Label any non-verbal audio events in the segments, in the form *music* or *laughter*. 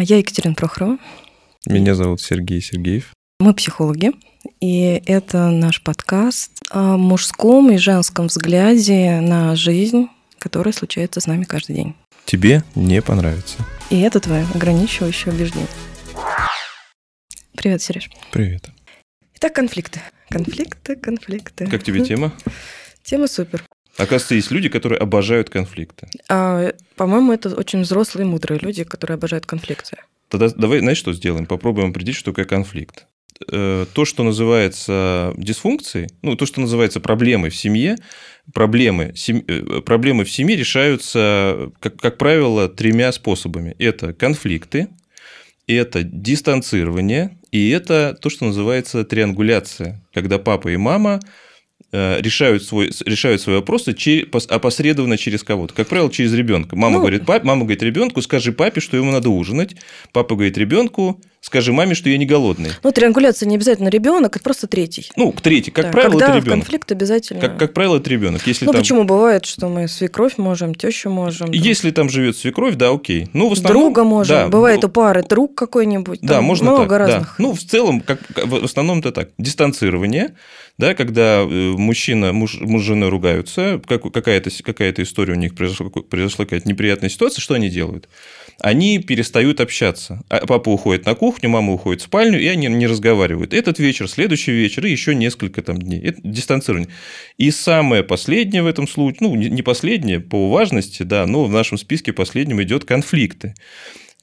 Я Екатерина Прохорова. Меня зовут Сергей Сергеев. Мы психологи, и это наш подкаст о мужском и женском взгляде на жизнь, которая случается с нами каждый день. Тебе не понравится. И это твое ограничивающее убеждение. Привет, Сереж. Привет. Итак, конфликты. Конфликты, конфликты. Как тебе тема? Тема супер. Оказывается, есть люди, которые обожают конфликты. А, по-моему, это очень взрослые мудрые люди, которые обожают конфликты. Тогда давай, знаешь, что сделаем? Попробуем определить, что такое конфликт. Э, то, что называется дисфункцией, ну, то, что называется проблемой в семье, проблемы, сем... Э, проблемы в семье решаются, как, как правило, тремя способами. Это конфликты, это дистанцирование, и это то, что называется триангуляция, когда папа и мама решают, свой, решают свои вопросы через, опосредованно через кого-то. Как правило, через ребенка. Мама ну, говорит, пап, мама говорит ребенку, скажи папе, что ему надо ужинать. Папа говорит ребенку, скажи маме, что я не голодный. Ну, триангуляция не обязательно ребенок, это просто третий. Ну, третий, как да, правило, когда это ребенок. конфликт обязательно. Как, как правило, это ребенок. Если ну, там... почему бывает, что мы свекровь можем, тещу можем. Если там живет свекровь, да, окей. Ну, в основном, Друга можем. Да, бывает у пары друг какой-нибудь. Да, можно много так, разных. Да. Ну, в целом, как, в основном это так. Дистанцирование, да, когда э, мужчина, муж, муж с женой ругаются, как, какая-то какая история у них произошла, произошла какая-то неприятная ситуация, что они делают? Они перестают общаться. А папа уходит на кухню, мама уходит в спальню, и они не разговаривают. Этот вечер, следующий вечер и еще несколько там дней. Это дистанцирование. И самое последнее в этом случае, ну, не последнее по важности, да, но в нашем списке последним идет конфликты.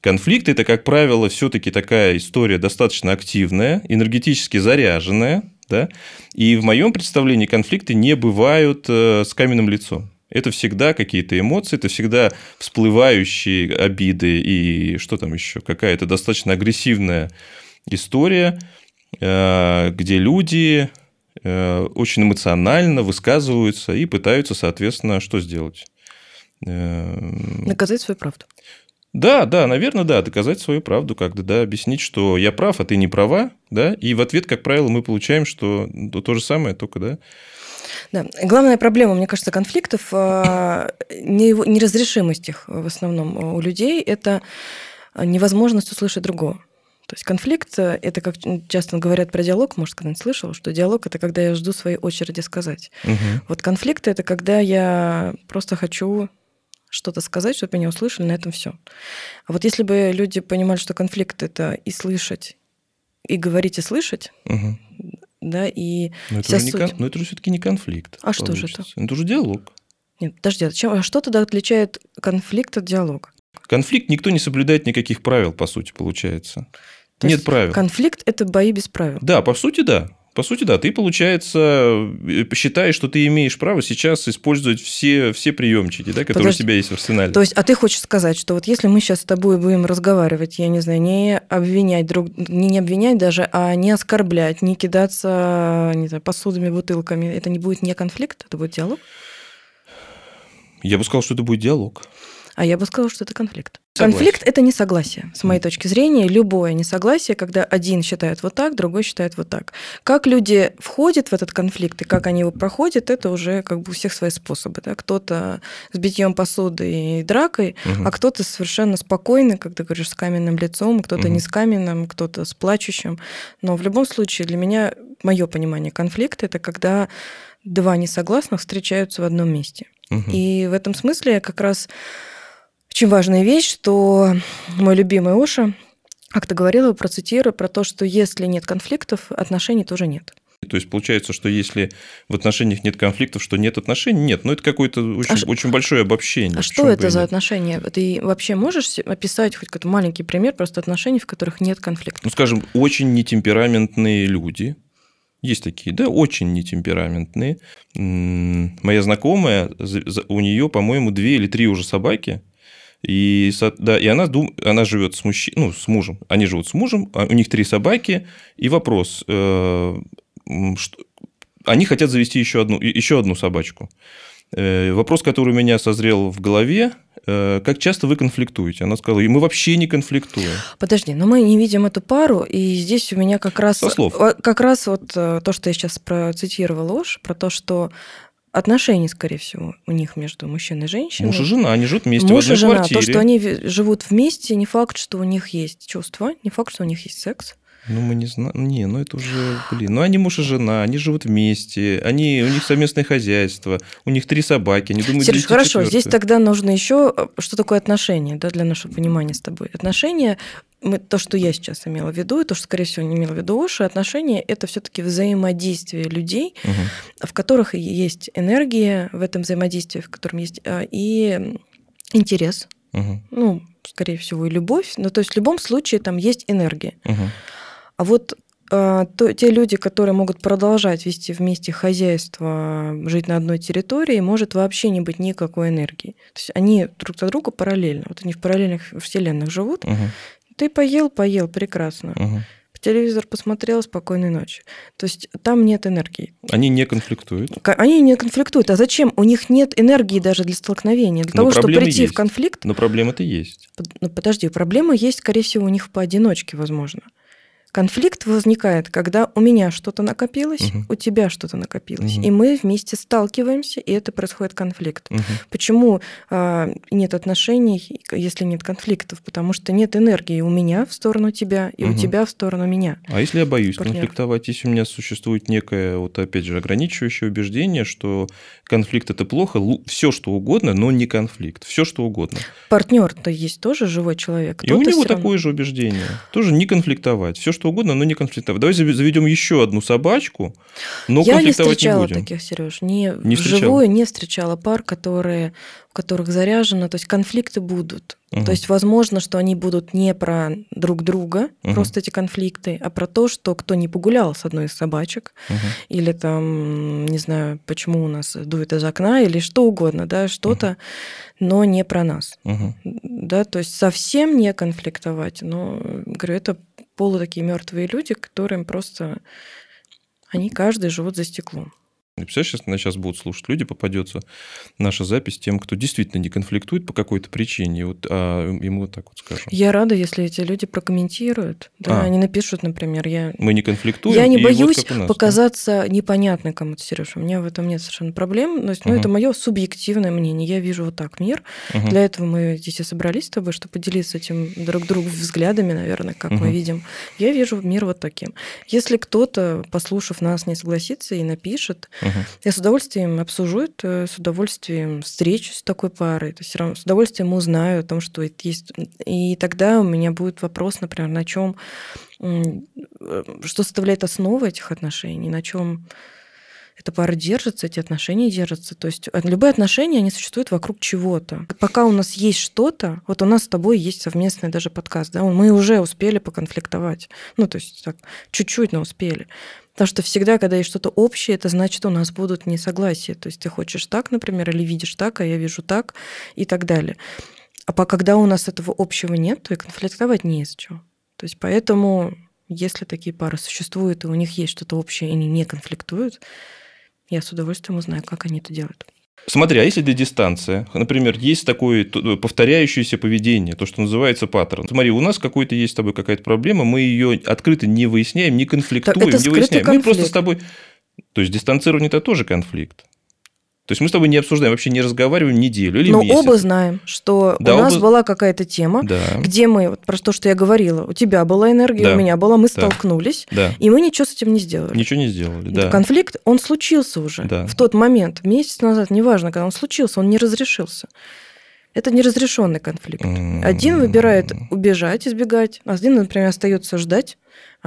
Конфликты – это, как правило, все-таки такая история достаточно активная, энергетически заряженная, да? И в моем представлении конфликты не бывают э, с каменным лицом. Это всегда какие-то эмоции, это всегда всплывающие обиды и что там еще, какая-то достаточно агрессивная история, э, где люди э, очень эмоционально высказываются и пытаются, соответственно, что сделать? Наказать свою правду. Да, да, наверное, да, доказать свою правду как-то, да, объяснить, что я прав, а ты не права, да, и в ответ, как правило, мы получаем, что то, то же самое, только, да. Да, главная проблема, мне кажется, конфликтов, а, неразрешимость их в основном у людей, это невозможность услышать другого. То есть конфликт – это, как часто говорят про диалог, может, когда-нибудь слышал, что диалог – это когда я жду своей очереди сказать. Угу. Вот конфликт – это когда я просто хочу что-то сказать, чтобы меня услышали, на этом все. А вот если бы люди понимали, что конфликт это и слышать, и говорить, и слышать, угу. Да, и но это, суть... кон... но это же все-таки не конфликт. А получится. что же это? Это уже диалог. Нет, подожди, а, чем, а что тогда отличает конфликт от диалога? Конфликт никто не соблюдает никаких правил, по сути, получается. То Нет правил. Конфликт это бои без правил. Да, по сути, да. По сути, да, ты, получается, э, считаешь, что ты имеешь право сейчас использовать все, все приемчики, да, которые Подожди. у тебя есть в арсенале. То есть, а ты хочешь сказать, что вот если мы сейчас с тобой будем разговаривать, я не знаю, не обвинять друг, не, не обвинять даже, а не оскорблять, не кидаться, не знаю, посудами, бутылками, это не будет не конфликт, это будет диалог? Я бы сказал, что это будет диалог. А я бы сказала, что это конфликт. Согласен. Конфликт – это несогласие, с моей точки зрения. Любое несогласие, когда один считает вот так, другой считает вот так. Как люди входят в этот конфликт и как они его проходят, это уже как бы у всех свои способы. Да? Кто-то с битьем посуды и дракой, угу. а кто-то совершенно спокойный, как ты говоришь, с каменным лицом, кто-то угу. не с каменным, кто-то с плачущим. Но в любом случае для меня, мое понимание конфликта – это когда два несогласных встречаются в одном месте. Угу. И в этом смысле как раз очень важная вещь, что мой любимый Оша как-то говорила, процитирую, про то, что если нет конфликтов, отношений тоже нет. То есть получается, что если в отношениях нет конфликтов, что нет отношений, нет. Но ну, это какое-то очень, а очень большое обобщение. А что это за отношения? Ты вообще можешь описать хоть какой-то маленький пример просто отношений, в которых нет конфликтов? Ну, скажем, очень нетемпераментные люди, есть такие, да, очень нетемпераментные. Моя знакомая, у нее, по-моему, две или три уже собаки, и, да, и она, дум, она живет с, мужч... ну, с мужем. Они живут с мужем, а у них три собаки. И вопрос, э, что... они хотят завести еще одну, еще одну собачку. Э, вопрос, который у меня созрел в голове, э, как часто вы конфликтуете? Она сказала, и мы вообще не конфликтуем. Подожди, но мы не видим эту пару, и здесь у меня как раз... Со слов. Как раз вот то, что я сейчас процитировала ложь, про то, что отношений, скорее всего, у них между мужчиной и женщиной. Муж и жена, они живут вместе Муж в одной и жена. квартире. То, что они живут вместе, не факт, что у них есть чувства, не факт, что у них есть секс. Ну, мы не знаем. Не, ну это уже, блин. Ну, они муж и жена, они живут вместе, они, у них совместное хозяйство, у них три собаки, они думают, Сереж, хорошо, здесь тогда нужно еще, э, что такое отношения, да, для нашего понимания с тобой. Отношения, мы, то, что я сейчас имела в виду, и то, что, скорее всего, не имела в виду Оша, отношения – это все таки взаимодействие людей, Мгм. в которых есть энергия в этом взаимодействии, в котором есть а, и интерес, Мгм. ну, скорее всего, и любовь. Ну, то есть в любом случае там есть энергия. Мгм. А вот а, то, те люди, которые могут продолжать вести вместе хозяйство, жить на одной территории, может вообще не быть никакой энергии. То есть они друг за друга параллельно. Вот они в параллельных вселенных живут. Мгм. Ты поел, поел, прекрасно. По телевизор посмотрел, спокойной ночи. То есть там нет энергии. Они не конфликтуют. Они не конфликтуют. А зачем? У них нет энергии даже для столкновения. Для Но того, чтобы прийти есть. в конфликт, Но проблема-то есть. ну, подожди, проблема есть, скорее всего, у них поодиночке, возможно. Конфликт возникает, когда у меня что-то накопилось, Мгм. у тебя что-то накопилось, Мгм. и мы вместе сталкиваемся, и это происходит конфликт. Мгм. Почему а, нет отношений, если нет конфликтов? Потому что нет энергии у меня в сторону тебя и у Мгм. тебя в сторону меня. А если я боюсь Партнер. конфликтовать, если у меня существует некое, вот опять же, ограничивающее убеждение, что конфликт это плохо, все что угодно, но не конфликт, все что угодно. Партнер-то есть тоже живой человек. И у него равно- такое же убеждение, тоже не конфликтовать, все что угодно, но не конфликтовать. Давай заведем еще одну собачку, но Я не конфликтовать не, встречала будем. таких, Сереж, не, Не встречала? вживую не встречала пар, которые, которых заряжено, то есть конфликты будут. Мгм. То есть возможно, что они будут не про друг друга, Мгм. просто эти конфликты, а про то, что кто не погулял с одной из собачек, Мгм. или там, не знаю, почему у нас дует из окна, или что угодно, да, что-то, но не про нас. Мгм. Да, то есть совсем не конфликтовать. Но, говорю, это полу такие мертвые люди, которым просто они каждый живут за стеклом. И Представляешь, сейчас, сейчас будут слушать люди, попадется наша запись тем, кто действительно не конфликтует по какой-то причине, и вот, а ему вот так вот скажем. Я рада, если эти люди прокомментируют. Да, А. они напишут, например, я, Мы не конфликтуем, я не вот боюсь у нас, да. показаться непонятной кому-то, Сереж. У меня в этом нет совершенно проблем. Но, есть, ну, Мгм. это мое субъективное мнение. Я вижу вот так мир. Мгм. Для этого мы здесь и собрались с тобой, чтобы поделиться этим друг другу взглядами, наверное, как мы Мгм. видим. Я вижу мир вот таким. Если кто-то, послушав нас, не согласится и напишет, Я с удовольствием обсужу это, с удовольствием встречусь с такой парой, то есть с удовольствием узнаю о том, что это есть. И тогда у меня будет вопрос, например, на чем, что составляет основу этих отношений, на чем эта пара держится, эти отношения держатся. То есть от- любые отношения, они существуют вокруг чего-то. Пока у нас есть что-то, вот у нас с тобой есть совместный даже подкаст, да, мы уже успели поконфликтовать. Ну, то есть так, чуть-чуть, но успели. Потому что всегда, когда есть что-то общее, это значит, у нас будут несогласия. То есть ты хочешь так, например, или видишь так, а я вижу так, и так далее. А по- когда у нас этого общего нет, то и конфликтовать не из чего. То есть поэтому, если такие пары существуют, и у них есть что-то общее, и они не конфликтуют, я с удовольствием узнаю, как они это делают. Смотри, а если для дистанции, например, есть такое т- повторяющееся поведение, то, что называется паттерн. Смотри, у нас какой-то есть с тобой какая-то проблема, мы ее открыто не выясняем, не конфликтуем, это не выясняем. Мы просто конфликт. с тобой... То есть дистанцирование это тоже конфликт. То есть мы с тобой не обсуждаем, вообще не разговариваем неделю или Но месяц. оба знаем, что Да, у нас оба- была какая-то тема, Да, где мы, вот про то, что я говорила, у тебя была энергия, Да. у меня была, мы Да. столкнулись, да. и мы ничего с этим не сделали. Ничего не сделали, да. Конфликт, он случился уже Да. в тот момент, месяц назад, неважно, когда он случился, он не разрешился. Это неразрешенный конфликт. Один выбирает убежать, избегать, а один, например, остается ждать,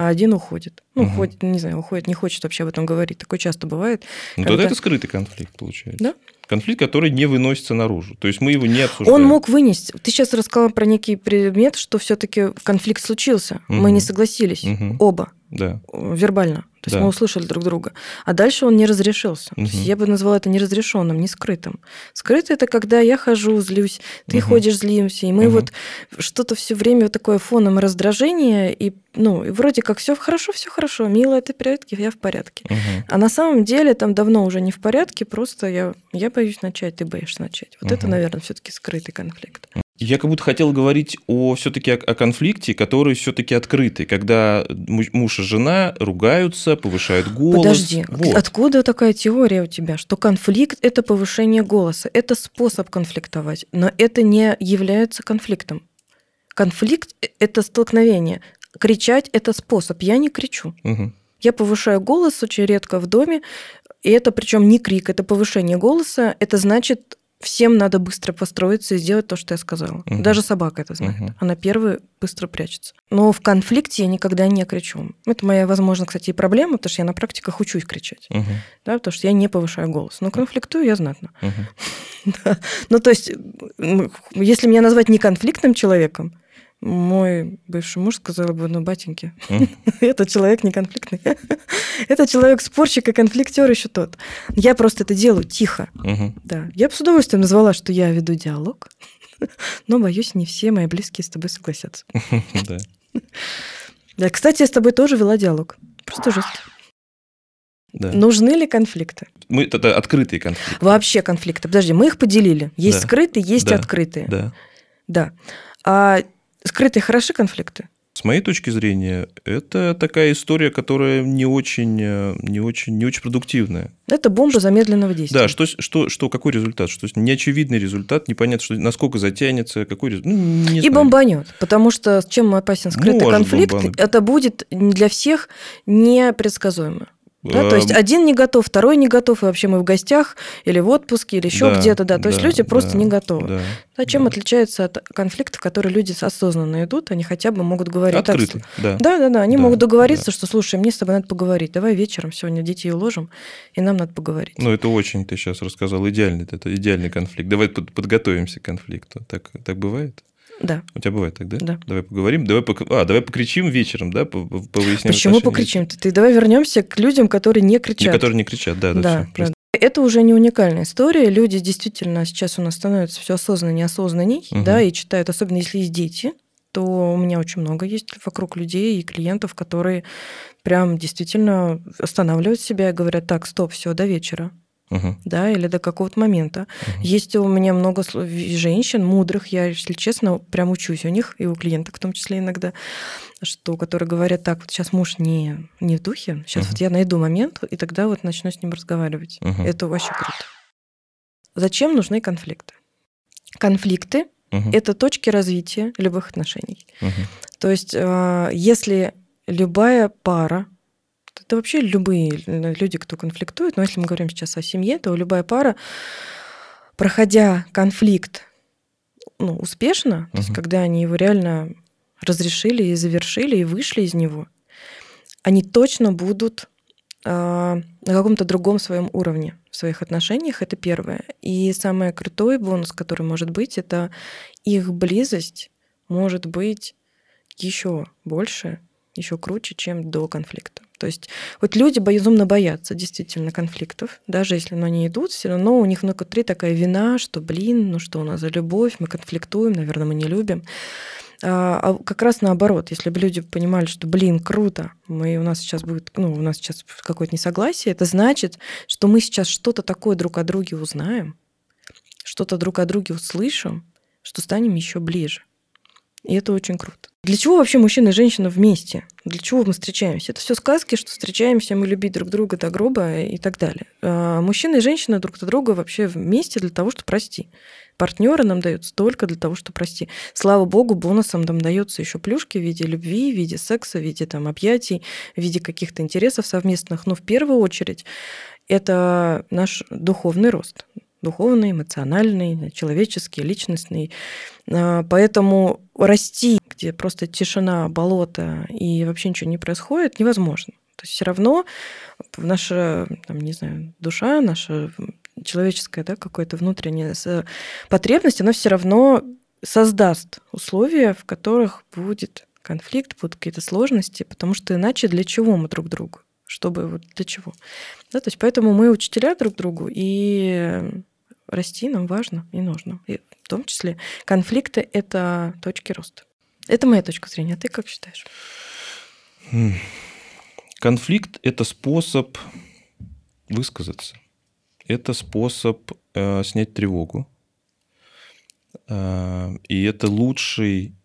а один уходит. Ну, Мгм. уходит, не знаю, уходит, не хочет вообще об этом говорить. Такое часто бывает. Ну, когда- тогда это скрытый конфликт получается. Да. Конфликт, который не выносится наружу. То есть мы его не обсуждаем. Он мог вынести. Ты сейчас рассказала про некий предмет, что все-таки конфликт случился. Мы Мгм. не согласились. Мгм. Оба. Да. Вербально. То есть Да. мы услышали друг друга. А дальше он не разрешился. То есть я бы назвала это неразрешенным, не скрытым. Скрытый это когда я хожу, злюсь, ты Мгм. ходишь, злимся, и мы Мгм. вот что-то все время вот такое фоном раздражения, и ну, и вроде как все хорошо, все хорошо, милая, ты в порядке, я в порядке. Мгм. А на самом деле там давно уже не в порядке, просто я, я боюсь начать, ты боишься начать. Вот это, Мгм. наверное, все-таки скрытый конфликт. Я как будто хотел говорить о все-таки о, конфликте, который все-таки открытый, когда муж и жена ругаются, повышают голос. Подожди, вот. откуда такая теория у тебя, что конфликт это повышение голоса, это способ конфликтовать, но это не является конфликтом. Конфликт это столкновение, кричать это способ. Я не кричу. Угу. Я повышаю голос очень редко в доме, и это причем не крик, это повышение голоса. Это значит всем надо быстро построиться и сделать то, что я сказала. Угу. Даже собака это знает. Угу. Она первая быстро прячется. Но в конфликте я никогда не кричу. Это моя, возможно, кстати, и проблема, потому что я на практиках учусь кричать. Угу. Да, потому что я не повышаю голос. Но конфликтую я знатно. Угу. *laughs* да. Ну, то есть, если меня назвать неконфликтным человеком, мой бывший муж сказал бы, ну, батеньки, *laughs* этот человек не конфликтный. *laughs* Этот человек спорщик и конфликтер еще тот. Я просто это делаю тихо. Да. Я бы с удовольствием назвала, что я веду диалог, *laughs* но, боюсь, не все мои близкие с тобой согласятся. Да. Да, кстати, я с тобой тоже вела диалог. Просто жестко. Да. Нужны ли конфликты? Мы, это открытые конфликты. Вообще конфликты. Подожди, мы их поделили. Есть да. скрытые, есть да. открытые. Да. Да. А Скрытые хороши конфликты? С моей точки зрения, это такая история, которая не очень, э, не очень, не очень продуктивная. Это бомба замедленного действия. Да, что, что, что, какой результат? Что неочевидный результат, непонятно, что, насколько затянется, какой результат. Ну, не И знаю. бомбанет, потому что чем опасен скрытый Может конфликт, бомбануть. это будет для всех непредсказуемо. Да, то есть эм, один не готов, второй не готов, и вообще мы в гостях или в отпуске, или еще да, где-то, да. То да, есть люди просто да, не готовы. Да, а чем да. отличается от конфликтов, которые люди осознанно идут, они хотя бы могут говорить Открыто, так. Да. да, да, да. Они да, могут договориться, да. что слушай, мне с тобой надо поговорить. Давай вечером сегодня детей уложим, и нам надо поговорить. Ну, это очень ты сейчас рассказал идеальный, это идеальный конфликт. Давай подготовимся к конфликту. Так, так бывает? Да. У тебя бывает так, да? Да. Давай поговорим. Давай, пок... а, давай покричим вечером, да, повыясняем Почему покричим? Ты, ты давай вернемся к людям, которые не кричат. Не, которые не кричат, да, да. да, все, да. Это уже не уникальная история. Люди действительно сейчас у нас становятся все осознаннее, осознанней, угу. да, и читают, особенно если есть дети, то у меня очень много есть вокруг людей и клиентов, которые прям действительно останавливают себя и говорят, так, стоп, все, до вечера угу. да, или до какого-то момента. Угу. Есть у меня много женщин мудрых, я, если честно, прям учусь у них, и у клиенток в том числе иногда, что, которые говорят, так, вот сейчас муж не, не в духе, сейчас угу. вот я найду момент, и тогда вот начну с ним разговаривать. Угу. Это вообще круто. Зачем нужны конфликты? Конфликты угу. это точки развития любых отношений. Угу. То есть, а, если любая пара это вообще любые люди, кто конфликтует, но если мы говорим сейчас о семье, то любая пара, проходя конфликт ну, успешно, uh-huh. то есть когда они его реально разрешили и завершили, и вышли из него, они точно будут э, на каком-то другом своем уровне в своих отношениях, это первое. И самый крутой бонус, который может быть, это их близость может быть еще больше, еще круче, чем до конфликта. То есть вот люди безумно боятся действительно конфликтов, даже если ну, они идут, все равно у них внутри такая вина, что, блин, ну что у нас за любовь, мы конфликтуем, наверное, мы не любим. А, а как раз наоборот, если бы люди понимали, что, блин, круто, мы, у нас сейчас будет, ну, у нас сейчас какое-то несогласие, это значит, что мы сейчас что-то такое друг о друге узнаем, что-то друг о друге услышим, что станем еще ближе. И это очень круто. Для чего вообще мужчина и женщина вместе? Для чего мы встречаемся? Это все сказки, что встречаемся, мы любить друг друга до гроба и так далее. А мужчина и женщина друг друга вообще вместе для того, чтобы прости. Партнеры нам дают столько для того, чтобы прости. Слава богу, бонусом нам дается еще плюшки в виде любви, в виде секса, в виде там, объятий, в виде каких-то интересов совместных. Но в первую очередь это наш духовный рост духовный, эмоциональный, человеческий, личностный. А, поэтому расти, где просто тишина, болото и вообще ничего не происходит, невозможно. То есть все равно наша, там, не знаю, душа, наша человеческая, да, какая-то внутренняя потребность, она все равно создаст условия, в которых будет конфликт, будут какие-то сложности, потому что иначе для чего мы друг другу? Чтобы вот для чего? Да, то есть поэтому мы учителя друг другу, и расти нам важно и нужно. И в том числе конфликты — это точки роста. Это моя точка зрения. А ты как считаешь? Конфликт – это способ высказаться. Это способ э, снять тревогу. А, и это лучший э,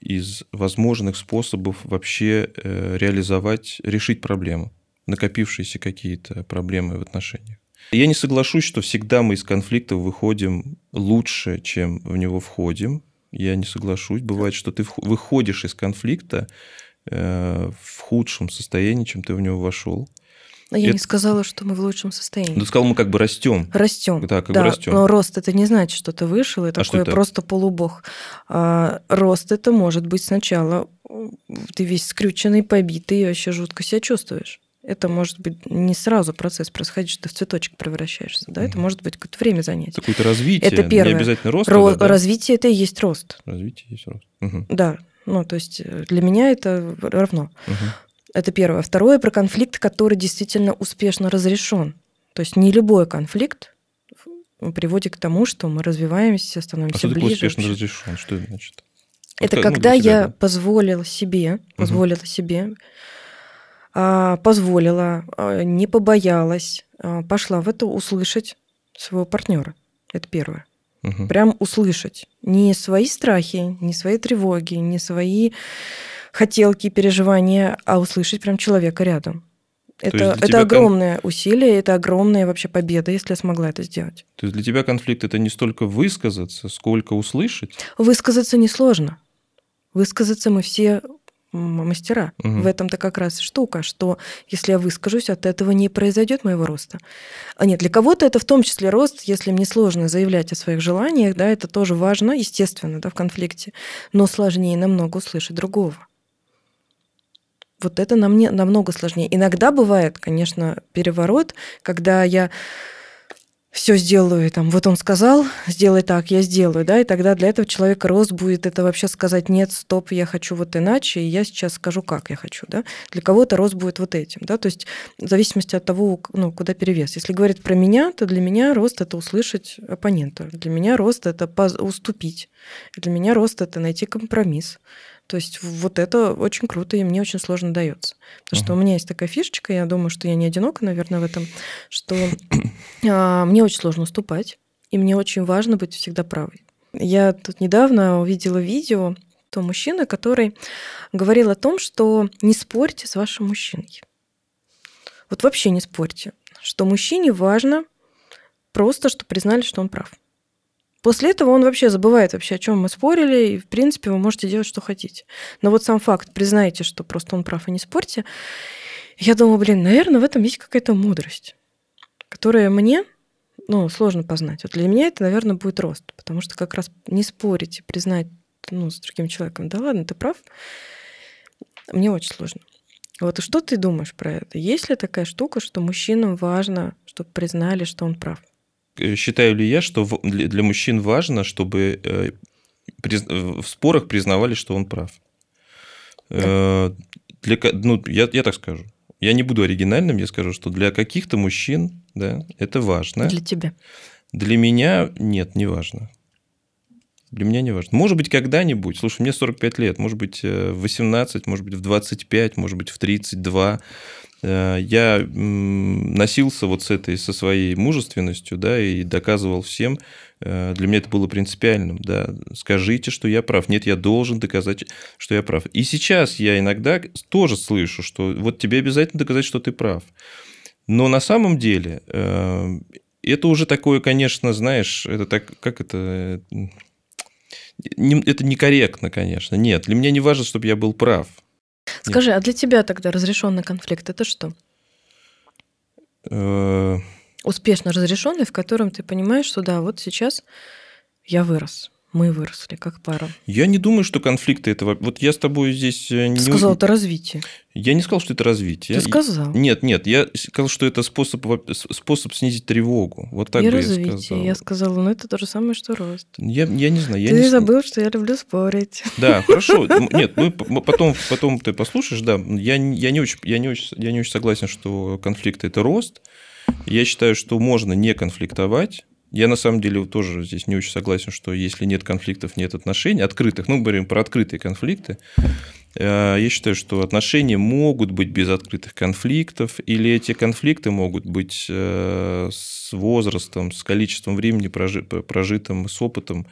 из возможных способов вообще э, реализовать, решить проблему, накопившиеся какие-то проблемы в отношениях. Я не соглашусь, что всегда мы из конфликта выходим лучше, чем в него входим. Я не соглашусь. Бывает, что ты выходишь из конфликта э, в худшем состоянии, чем ты в него вошел. Но я это... не сказала, что мы в лучшем состоянии. Ну, ты сказал, мы как бы растем. Растем. Да, как да, бы растем. Но рост это не значит, что ты вышел и а такой просто полубог. А, рост это может быть сначала ты весь скрюченный, побитый, и вообще жутко себя чувствуешь. Это может быть не сразу процесс происходит, что ты в цветочек превращаешься, да? Это может быть какое-то время занять. Какое-то развитие. Это первое. Не обязательно рост. Ро- да? Развитие это и есть рост. Развитие есть рост. Угу. Да. Ну, то есть э, для меня это равно. Угу. Это первое. Второе про конфликт, который действительно успешно разрешен. То есть не любой конфликт приводит к тому, что мы развиваемся, становимся а что ближе. успешно разрешен? Что это значит? Это вот, когда ну, я да. позволила себе, позволила угу. себе, а, позволила, а, не побоялась, а, пошла в это услышать своего партнера. Это первое. Угу. Прям услышать не свои страхи, не свои тревоги, не свои хотелки, переживания, а услышать прям человека рядом. Это, это огромное кон... усилие, это огромная вообще победа, если я смогла это сделать. То есть для тебя конфликт это не столько высказаться, сколько услышать? Высказаться несложно. Высказаться мы все мастера. Угу. В этом-то как раз штука, что если я выскажусь, от этого не произойдет моего роста. А нет, для кого-то это в том числе рост, если мне сложно заявлять о своих желаниях, да, это тоже важно, естественно, да, в конфликте, но сложнее намного услышать другого вот это нам не, намного сложнее. Иногда бывает, конечно, переворот, когда я все сделаю, там, вот он сказал, сделай так, я сделаю, да, и тогда для этого человека рост будет это вообще сказать, нет, стоп, я хочу вот иначе, и я сейчас скажу, как я хочу, да. Для кого-то рост будет вот этим, да, то есть в зависимости от того, ну, куда перевес. Если говорить про меня, то для меня рост – это услышать оппонента, для меня рост – это уступить, для меня рост – это найти компромисс, то есть вот это очень круто, и мне очень сложно дается. Потому uh-huh. что у меня есть такая фишечка, я думаю, что я не одинока, наверное, в этом, что а, мне очень сложно уступать, и мне очень важно быть всегда правой. Я тут недавно увидела видео то мужчины, который говорил о том, что не спорьте с вашим мужчиной. Вот вообще не спорьте, что мужчине важно просто, что признали, что он прав. После этого он вообще забывает вообще, о чем мы спорили, и, в принципе, вы можете делать, что хотите. Но вот сам факт, признайте, что просто он прав, и не спорьте. Я думаю, блин, наверное, в этом есть какая-то мудрость, которая мне ну, сложно познать. Вот для меня это, наверное, будет рост, потому что как раз не спорить и признать ну, с другим человеком, да ладно, ты прав, мне очень сложно. Вот что ты думаешь про это? Есть ли такая штука, что мужчинам важно, чтобы признали, что он прав? Э, считаю ли я, что для мужчин важно, чтобы э, в спорах признавали, что он прав? Да. Для, ну, я, я так скажу. Я не буду оригинальным, я скажу, что для каких-то мужчин да, это важно. Для тебя. Для меня нет, не важно. Для меня не важно. Может быть, когда-нибудь, слушай, мне 45 лет, может быть, в 18, может быть, в 25, может быть, в 32. Э, я носился вот с этой, со своей мужественностью, да, и доказывал всем, э, для меня это было принципиальным, да, скажите, что я прав. Нет, я должен доказать, что я прав. И сейчас я иногда тоже слышу, что вот тебе обязательно доказать, что ты прав. Но на самом деле э, это уже такое, конечно, знаешь, это так, как это... Это некорректно, конечно. Нет, для меня не важно, чтобы я был прав. Скажи, а для тебя тогда разрешенный конфликт это что? Э. Успешно разрешенный, в котором ты понимаешь, что да, вот сейчас я вырос мы выросли как пара. Я не думаю, что конфликты этого. Вот я с тобой здесь э, не. Ты сказал, это развитие. Я не сказал, что это развитие. Ты сказал. Нет, нет, я сказал, что это способ, способ снизить тревогу. Вот так и бы развитие. я сказал. Я сказала, ну это то же самое, что рост. Я, я не знаю. Я ты не... забыл, что я люблю спорить. Да, хорошо. *laughs* Нет, мы потом, потом ты послушаешь, да. Я, я, не очень, я, не очень, я не очень согласен, что конфликты это рост. Я считаю, что можно не конфликтовать я на самом деле тоже здесь не очень согласен, что если нет конфликтов, нет отношений, открытых, ну, мы говорим про открытые конфликты, Э, я считаю, что отношения могут быть без открытых конфликтов, или эти конфликты могут быть э, с возрастом, с количеством времени прожитым, с опытом.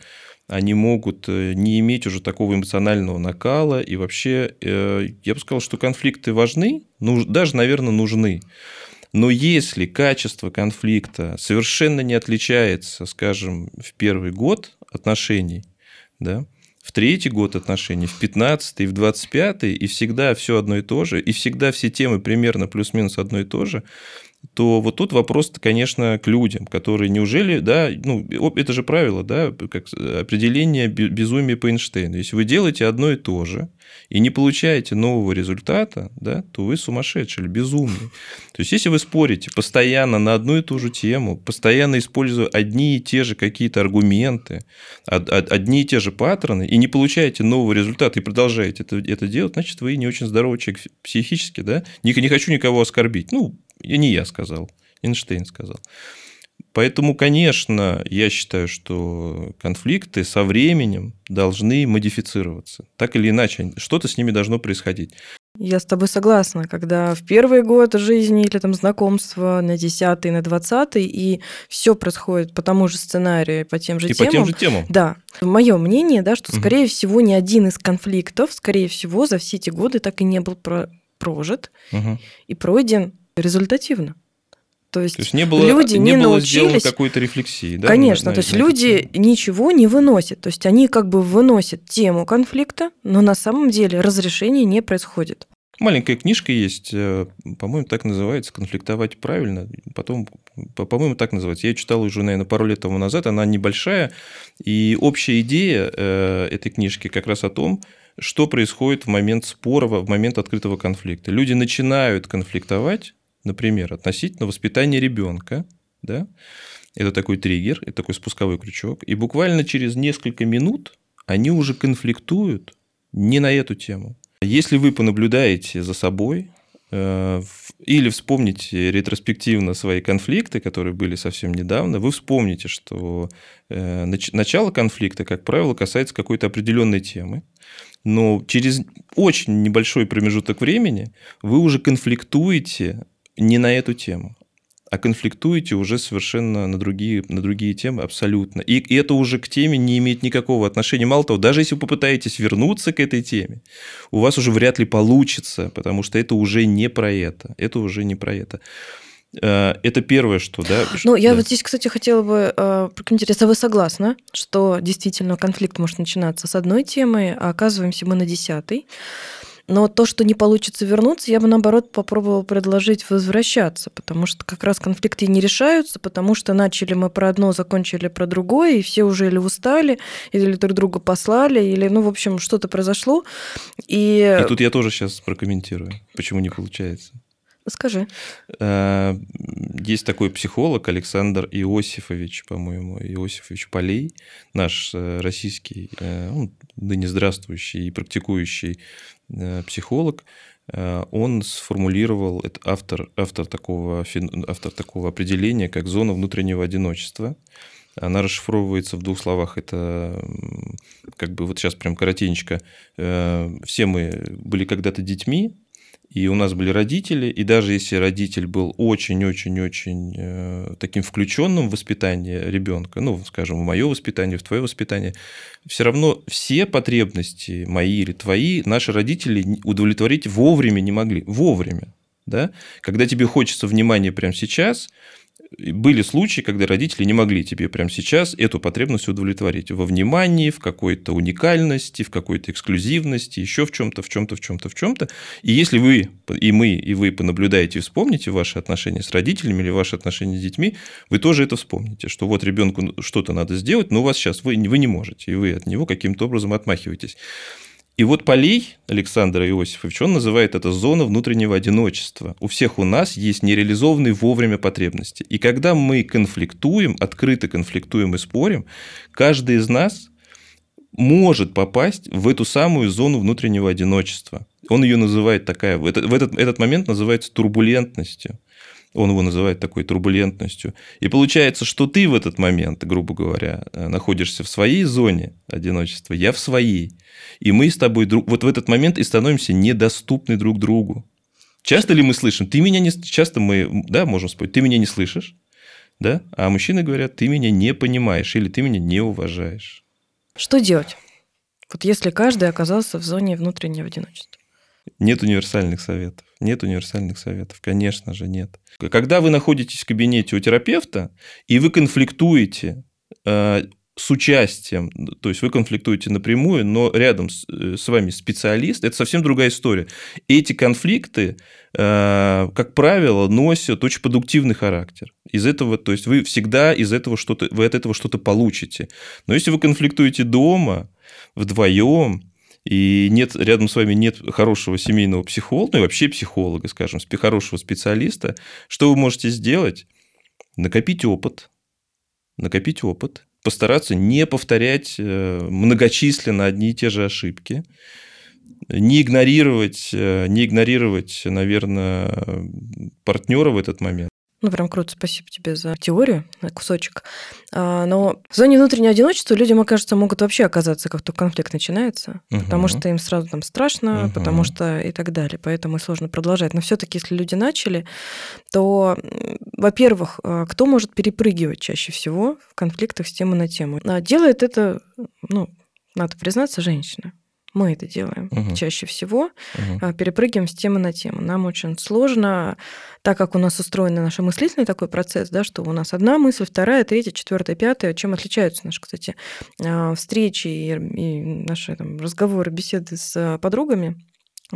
Они могут э, не иметь уже такого эмоционального накала. И вообще, я бы сказал, что конфликты важны, даже, наверное, нужны. Но если качество конфликта совершенно не отличается, скажем, в первый год отношений, да, в третий год отношений, в пятнадцатый, в двадцать пятый, и всегда все одно и то же, и всегда все темы примерно плюс-минус одно и то же, то вот тут вопрос, конечно, к людям, которые неужели, да, ну, это же правило, да, как определение безумия по Эйнштейну. Если вы делаете одно и то же, и не получаете нового результата, да, то вы сумасшедший или безумный. *laughs* То есть, если вы спорите постоянно на одну и ту же тему, постоянно используя одни и те же какие-то аргументы, одни и те же паттерны, и не получаете нового результата, и продолжаете это, это делать, значит, вы не очень здоровый человек психически, да. Не, не хочу никого оскорбить. Ну, не я сказал, Эйнштейн сказал. Поэтому, конечно, я считаю, что конфликты со временем должны модифицироваться. Так или иначе, что-то с ними должно происходить. Я с тобой согласна, когда в первый год жизни или там знакомства, на десятый, на двадцатый, и все происходит по тому же сценарию, по тем же и темам. по тем же темам. Да. Мое мнение, да, что, скорее угу. всего, ни один из конфликтов, скорее всего, за все эти годы так и не был про прожит угу. и пройден результативно. То есть, то есть не было, люди не, не было научились какой-то рефлексии, да? Конечно, на, то есть на люди ничего не выносят, то есть они как бы выносят тему конфликта, но на самом деле разрешение не происходит. Маленькая книжка есть, э, по-моему, так называется «Конфликтовать правильно». Потом, по-моему, так называется. Я читал уже, наверное, пару лет тому назад. Она небольшая. И общая идея э, этой книжки как раз о том, что происходит в момент спора, в момент открытого конфликта. Люди начинают конфликтовать, например, относительно воспитания ребенка, да, это такой триггер, это такой спусковой крючок, и буквально через несколько минут они уже конфликтуют не на эту тему. Если вы понаблюдаете за собой, э, или вспомните ретроспективно свои конфликты, которые были совсем недавно, вы вспомните, что э, начало конфликта, как правило, касается какой-то определенной темы, но через очень небольшой промежуток времени вы уже конфликтуете не на эту тему, а конфликтуете уже совершенно на другие, на другие темы абсолютно. И, и это уже к теме не имеет никакого отношения. Мало того, даже если вы попытаетесь вернуться к этой теме, у вас уже вряд ли получится, потому что это уже не про это. Это уже не про это. Э, это первое, что, да? Ну, я да. вот здесь, кстати, хотела бы э, прокомментировать. Если вы согласны, что действительно конфликт может начинаться с одной темы, а оказываемся мы на десятой. Но то, что не получится вернуться, я бы, наоборот, попробовала предложить возвращаться, потому что как раз конфликты не решаются, потому что начали мы про одно, закончили про другое, и все уже или устали, или друг друга послали, или, ну, в общем, что-то произошло. И... и тут я тоже сейчас прокомментирую, почему не получается. Скажи. Э, есть такой психолог Александр Иосифович, по-моему, Иосифович Полей, наш э, российский, э, он ныне здравствующий и практикующий психолог. Он сформулировал, это автор, автор, такого, автор такого определения, как зона внутреннего одиночества. Она расшифровывается в двух словах. Это как бы вот сейчас прям коротенько. Все мы были когда-то детьми, и у нас были родители, и даже если родитель был очень-очень-очень э, таким включенным в воспитание ребенка, ну, скажем, в мое воспитание, в твое воспитание, все равно все потребности мои или твои наши родители удовлетворить вовремя не могли. Вовремя. Да? Когда тебе хочется внимания прямо сейчас, были случаи, когда родители не могли тебе прямо сейчас эту потребность удовлетворить во внимании, в какой-то уникальности, в какой-то эксклюзивности, еще в чем-то, в чем-то, в чем-то, в чем-то. И если вы и мы, и вы понаблюдаете и вспомните ваши отношения с родителями или ваши отношения с детьми, вы тоже это вспомните, что вот ребенку что-то надо сделать, но у вас сейчас вы, вы не можете, и вы от него каким-то образом отмахиваетесь. И вот Полей Александр Иосифович, он называет это зона внутреннего одиночества. У всех у нас есть нереализованные вовремя потребности. И когда мы конфликтуем, открыто конфликтуем и спорим, каждый из нас может попасть в эту самую зону внутреннего одиночества. Он ее называет такая, в этот, в этот, этот момент называется турбулентностью. Он его называет такой турбулентностью. И получается, что ты в этот момент, грубо говоря, э, находишься в своей зоне одиночества, я в своей. И мы с тобой друг... вот в этот момент и становимся недоступны друг другу. Часто ли мы слышим? Ты меня не... Часто мы, да, можем спорить, ты меня не слышишь, да? А мужчины говорят, ты меня не понимаешь или ты меня не уважаешь. Что делать? Вот если каждый оказался в зоне внутреннего одиночества. Нет универсальных советов. Нет универсальных советов. Конечно же, нет. Когда вы находитесь в кабинете у терапевта, и вы конфликтуете э, с участием, то есть вы конфликтуете напрямую, но рядом с, э, с вами специалист, это совсем другая история. Эти конфликты, э, как правило, носят очень продуктивный характер. Из этого, то есть вы всегда из этого что-то, вы от этого что-то получите. Но если вы конфликтуете дома, вдвоем, и нет, рядом с вами нет хорошего семейного психолога, ну и вообще психолога, скажем, хорошего специалиста, что вы можете сделать? Накопить опыт, накопить опыт, постараться не повторять э, многочисленно одни и те же ошибки, не игнорировать, э, не игнорировать, наверное, партнера в этот момент. Ну, прям круто, спасибо тебе за теорию, кусочек. А, но в зоне внутреннего одиночества людям, кажется, могут вообще оказаться, как только конфликт начинается, угу. потому что им сразу там страшно, угу. потому что и так далее. Поэтому сложно продолжать. Но все-таки, если люди начали, то, во-первых, а, кто может перепрыгивать чаще всего в конфликтах с темы на тему? А, делает это, ну, надо признаться, женщина. Мы это делаем угу. чаще всего, угу. перепрыгиваем с темы на тему. Нам очень сложно, так как у нас устроен наш мыслительный такой процесс, да, что у нас одна мысль, вторая, третья, четвертая, пятая. Чем отличаются наши, кстати, а, встречи и, и наши там, разговоры, беседы с подругами,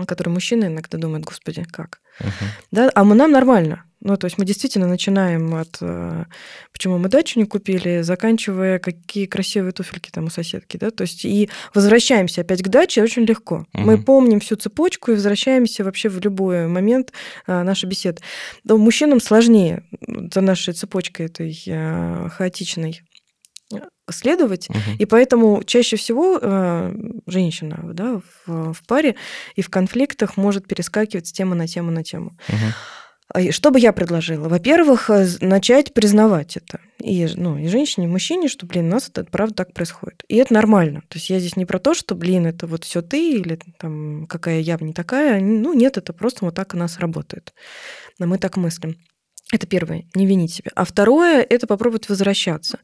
которые мужчины иногда думают, господи, как? Uh-huh. Да, а мы нам нормально. Ну, то есть мы действительно начинаем от э, почему мы дачу не купили, заканчивая какие красивые туфельки там у соседки, да, то есть и возвращаемся опять к даче очень легко. Угу. Мы помним всю цепочку и возвращаемся вообще в любой момент э, нашей беседы. Но мужчинам сложнее за нашей цепочкой этой э, хаотичной следовать, угу. и поэтому чаще всего э, женщина да, в, в паре и в конфликтах может перескакивать с темы на тему на тему. Угу. Что бы я предложила? Во-первых, э, начать признавать это. И, ну, и женщине, и мужчине, что, блин, у нас это правда так происходит. И это нормально. То есть я здесь не про то, что, блин, это вот все ты, или там какая я не такая. Ну, нет, это просто вот так у нас работает. Но мы так мыслим. Это первое, не винить себя. А второе, это попробовать возвращаться.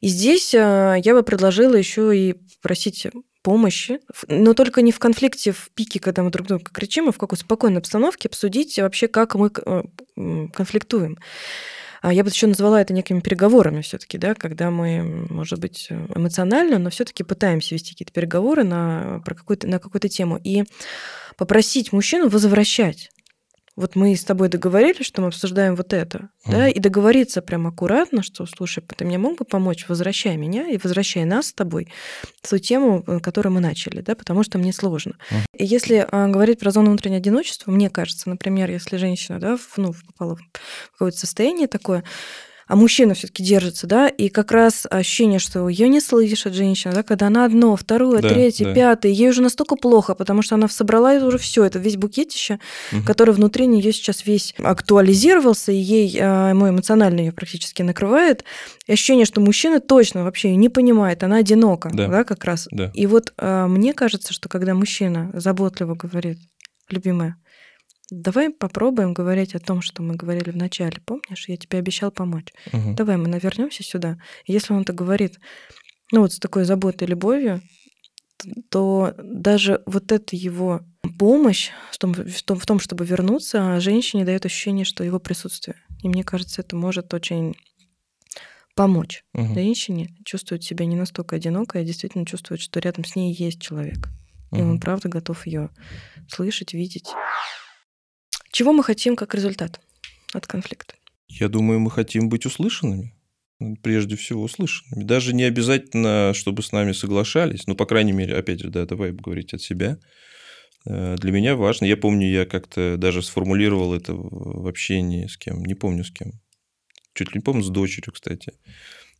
И здесь э, я бы предложила еще и просить помощи, но только не в конфликте, в пике, когда мы друг друга кричим, а в какой спокойной обстановке обсудить вообще, как мы э, конфликтуем. А я бы еще назвала это некими переговорами все-таки, да, когда мы, может быть, эмоционально, но все-таки пытаемся вести какие-то переговоры на, про какую-то, на какую-то тему и попросить мужчину возвращать вот мы с тобой договорились, что мы обсуждаем вот это, mm. да, и договориться прям аккуратно, что, слушай, ты мне мог бы помочь, возвращай меня и возвращай нас с тобой в ту тему, э, которую мы начали, да, потому что мне сложно. Mm. И если а, говорить про зону внутреннего одиночества, мне кажется, например, если женщина, да, ну, попала в какое-то состояние такое, а мужчина все-таки держится, да, и как раз ощущение, что ее не слышит женщина, да, когда она одно, второе, да, третье, да. пятое, ей уже настолько плохо, потому что она собрала уже все, это весь букетище, угу. который внутри нее сейчас весь актуализировался, и ей а, ему эмоционально ее практически накрывает. И ощущение, что мужчина точно вообще ее не понимает, она одинока, да, да как раз. Да. И вот а, мне кажется, что когда мужчина заботливо говорит, любимая, Давай попробуем говорить о том, что мы говорили в начале. Помнишь, я тебе обещал помочь. Угу. Давай мы навернемся сюда. Если он это говорит, ну вот с такой заботой и любовью, то даже вот эта его помощь в том, в том, чтобы вернуться, женщине дает ощущение, что его присутствие. И мне кажется, это может очень помочь угу. женщине чувствовать себя не настолько одинокой, а действительно чувствовать, что рядом с ней есть человек. Угу. И он правда готов ее слышать, видеть. Чего мы хотим как результат от конфликта? Я думаю, мы хотим быть услышанными. Прежде всего услышанными. Даже не обязательно, чтобы с нами соглашались. Ну, по крайней мере, опять же, да, давай говорить от себя. Э, для меня важно. Я помню, я как-то даже сформулировал это в общении с кем. Не помню с кем. Чуть ли не помню, с дочерью, кстати.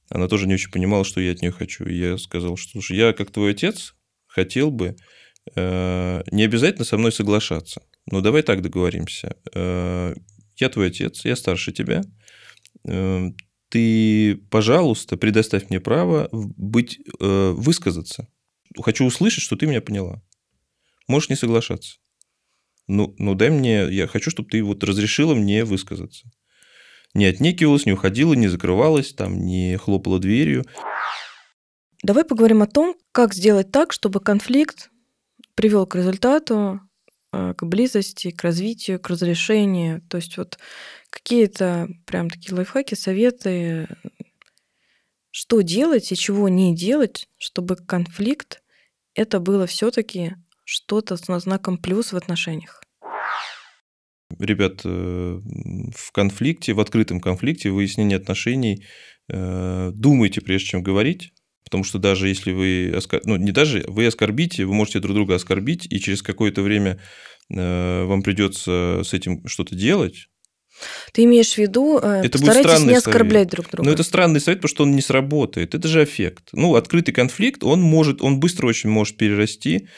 Она тоже не очень понимала, что я от нее хочу. И я сказал, что слушай, я как твой отец хотел бы э, не обязательно со мной соглашаться. Ну, давай так договоримся. Э, я твой отец, я старше тебя, эм, ты, пожалуйста, предоставь мне право быть, э, высказаться. Хочу услышать, что ты меня поняла. Можешь не соглашаться. Ну, ну дай мне, я хочу, чтобы ты вот разрешила мне высказаться. Не отнекивалась, не уходила, не закрывалась, там, не хлопала дверью. Давай поговорим о том, как сделать так, чтобы конфликт привел к результату, э, к близости, к развитию, к разрешению. То есть вот какие-то прям такие лайфхаки, советы, что делать и чего не делать, чтобы конфликт это было все-таки что-то с знаком плюс в отношениях. Ребят, э, в конфликте, в открытом конфликте, выяснении отношений, э, думайте, прежде чем говорить, Потому что даже если вы, оскор... ну не даже, вы оскорбите, вы можете друг друга оскорбить, и через какое-то время э, вам придется с этим что-то делать. Ты имеешь в виду, э, это старайтесь не оскорблять совет. друг друга. Но это странный совет, потому что он не сработает. Это же эффект. Ну, открытый конфликт, он может, он быстро очень может перерасти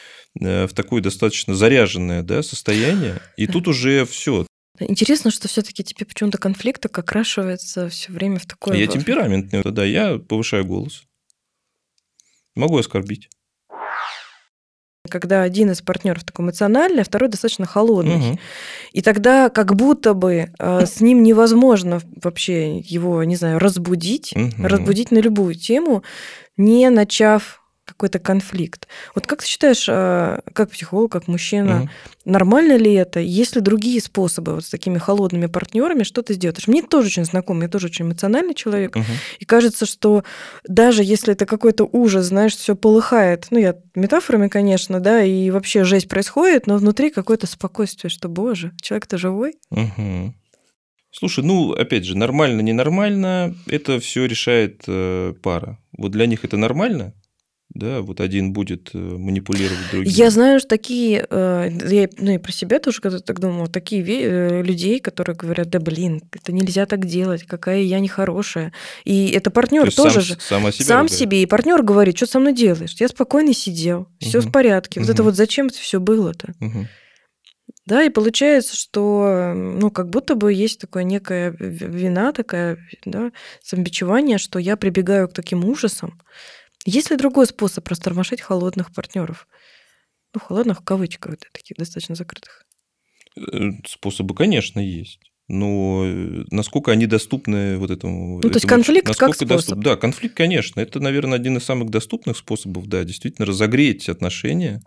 э, в такое достаточно заряженное да, состояние, и тут уже все. Интересно, что все-таки тебе почему-то конфликт окрашивается все время в такое. А я темпераментный, да, я повышаю голос. Могу оскорбить. Когда один из партнеров такой эмоциональный, а второй достаточно холодный. Угу. И тогда как будто бы э, с ним невозможно вообще его, не знаю, разбудить, угу. разбудить на любую тему, не начав какой-то конфликт. Вот как ты считаешь, а, как психолог, как мужчина, угу. нормально ли это? Есть ли другие способы вот с такими холодными партнерами что-то сделать? Мне тоже очень знакомо, я тоже очень эмоциональный человек, угу. и кажется, что даже если это какой-то ужас, знаешь, все полыхает, ну я метафорами, конечно, да, и вообще жесть происходит, но внутри какое-то спокойствие, что, боже, человек-то живой. Угу. Слушай, ну, опять же, нормально, ненормально, это все решает э, пара. Вот для них это нормально, да, вот один будет э, манипулировать другим. Я знаю, что такие, э, я, ну и про себя тоже когда так думала, такие э, людей, которые говорят, да блин, это нельзя так делать, какая я нехорошая. И это партнер То тоже сам, же. Сам, сам себе. И партнер говорит, что со мной делаешь? Я спокойно сидел, все угу. в порядке. Вот угу. это вот зачем это все было-то? Угу. Да, и получается, что, ну, как будто бы есть такая некая вина, такая, да, самобичевание, что я прибегаю к таким ужасам, есть ли другой способ растормошить холодных партнеров? Ну, холодных в кавычках, да, таких достаточно закрытых. Э, способы, конечно, есть. Но э, насколько они доступны вот этому... Ну, то есть конфликт как способ? Доступ... Да, конфликт, конечно. Это, наверное, один из самых доступных способов, да, действительно, разогреть отношения.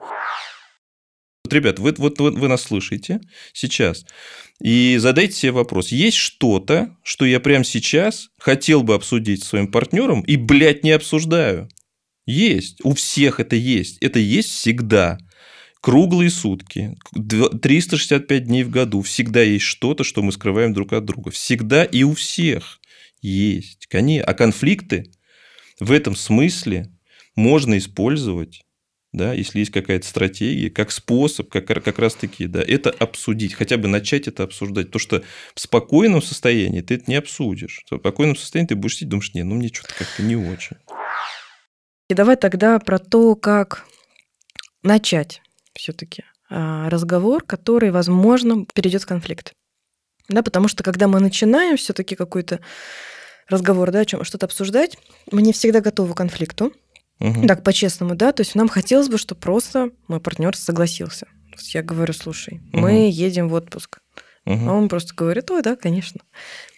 Вот, ребят, вы, вот, вот вы нас слышите сейчас, и задайте себе вопрос, есть что-то, что я прямо сейчас хотел бы обсудить с своим партнером и, блядь, не обсуждаю? Есть. У всех это есть. Это есть всегда. Круглые сутки, 365 дней в году. Всегда есть что-то, что мы скрываем друг от друга. Всегда и у всех есть. А конфликты в этом смысле можно использовать да, если есть какая-то стратегия, как способ, как, как раз-таки, да, это обсудить, хотя бы начать это обсуждать. То, что в спокойном состоянии ты это не обсудишь. В спокойном состоянии ты будешь сидеть, думаешь, не, ну мне что-то как-то не очень. И давай тогда про то, как начать все-таки а, разговор, который, возможно, перейдет в конфликт. Да, потому что когда мы начинаем все-таки какой-то разговор, да, о чем что-то обсуждать, мы не всегда готовы к конфликту. Угу. Так, по-честному, да. То есть нам хотелось бы, чтобы просто мой партнер согласился. Я говорю, слушай, угу. мы едем в отпуск. Угу. А он просто говорит, ой, да, конечно.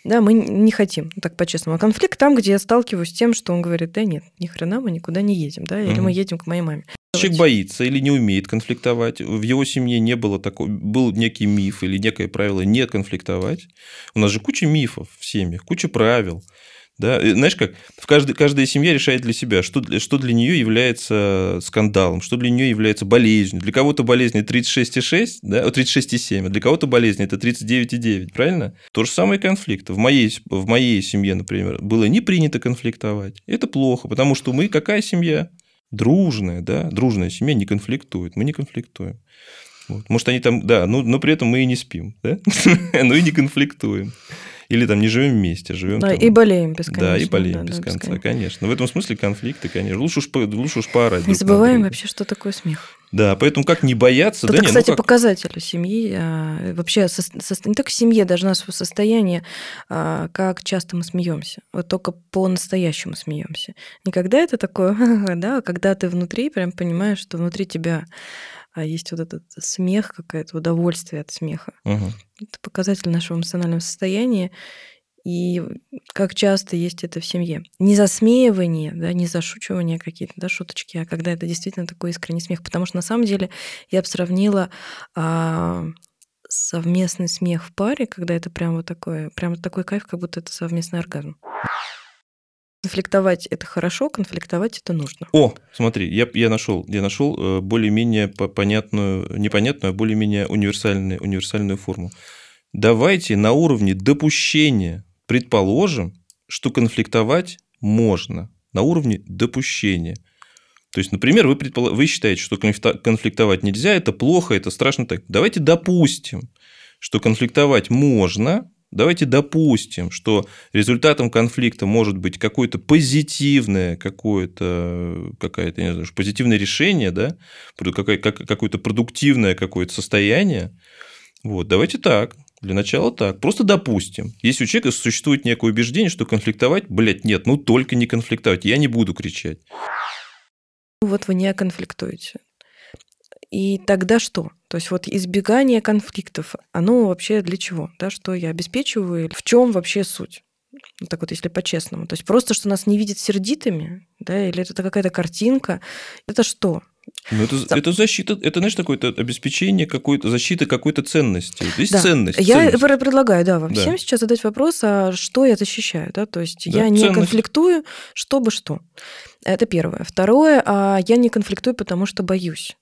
Да, мы не хотим, так по-честному. А конфликт там, где я сталкиваюсь с тем, что он говорит, да нет, ни хрена мы никуда не едем, да, или угу. мы едем к моей маме. Человек боится или не умеет конфликтовать. В его семье не было такого, был некий миф или некое правило не конфликтовать. У нас же куча мифов в семьях, куча правил. Да? знаешь как, в каждой, каждая семья решает для себя, что, что для нее является скандалом, что для нее является болезнью. Для кого-то болезнь 36,6, да, 36,7, а для кого-то болезнь это 39,9, правильно? То же самое конфликт. В моей, в моей семье, например, было не принято конфликтовать. Это плохо, потому что мы какая семья? Дружная, да, дружная семья не конфликтует, мы не конфликтуем. Вот. Может, они там, да, но, но при этом мы и не спим, да? *laughs* но и не конфликтуем. Или там не живем вместе, живем да, там... и болеем без конца. Да, и болеем да, без да, конца, конечно. В этом смысле конфликты, конечно. Лучше уж, лучше уж поорать. Не забываем вообще, что такое смех. Да, поэтому как не бояться? Это, да, кстати, не, ну как... показатель семьи, а, вообще со, со, не только семье, даже нашего состояния, а, как часто мы смеемся. Вот только по-настоящему смеемся. Не когда это такое, *laughs* да, а когда ты внутри прям понимаешь, что внутри тебя а есть вот этот смех, какое-то удовольствие от смеха. Угу. Это показатель нашего эмоционального состояния и как часто есть это в семье. Не засмеивание, да, не зашучивание какие-то, да, шуточки, а когда это действительно такой искренний смех. Потому что на самом деле я бы сравнила а, совместный смех в паре, когда это прям вот такое, прям такой кайф, как будто это совместный оргазм. Конфликтовать это хорошо, конфликтовать это нужно. О, смотри, я, я нашел, я нашел э, более-менее понятную, непонятную, а более-менее универсальную, универсальную форму. Давайте на уровне допущения Предположим, что конфликтовать можно на уровне допущения. То есть, например, вы, предпол... вы считаете, что конфликтовать нельзя, это плохо, это страшно так. Давайте допустим, что конфликтовать можно, Давайте допустим, что результатом конфликта может быть какое-то позитивное, какое-то, какое-то, не знаю, позитивное решение, да, какое-то продуктивное какое-то состояние. Вот, давайте так. Для начала так. Просто допустим. Если у человека существует некое убеждение, что конфликтовать, блядь, нет, ну только не конфликтовать. Я не буду кричать. Вот вы не конфликтуете. И тогда что? То есть вот избегание конфликтов, оно вообще для чего? Да, что я обеспечиваю? В чем вообще суть? Вот так вот, если по-честному. То есть просто, что нас не видят сердитыми, да, или это какая-то картинка. Это что? Ну, это, За... это защита, это, знаешь, такое-то обеспечение какой-то, защиты какой-то ценности. Есть да. ценность. Я ценность. предлагаю, да, вам да. всем сейчас задать вопрос, а что я защищаю, да, то есть да, я не ценность. конфликтую, чтобы что. Это первое. Второе, а я не конфликтую, потому что боюсь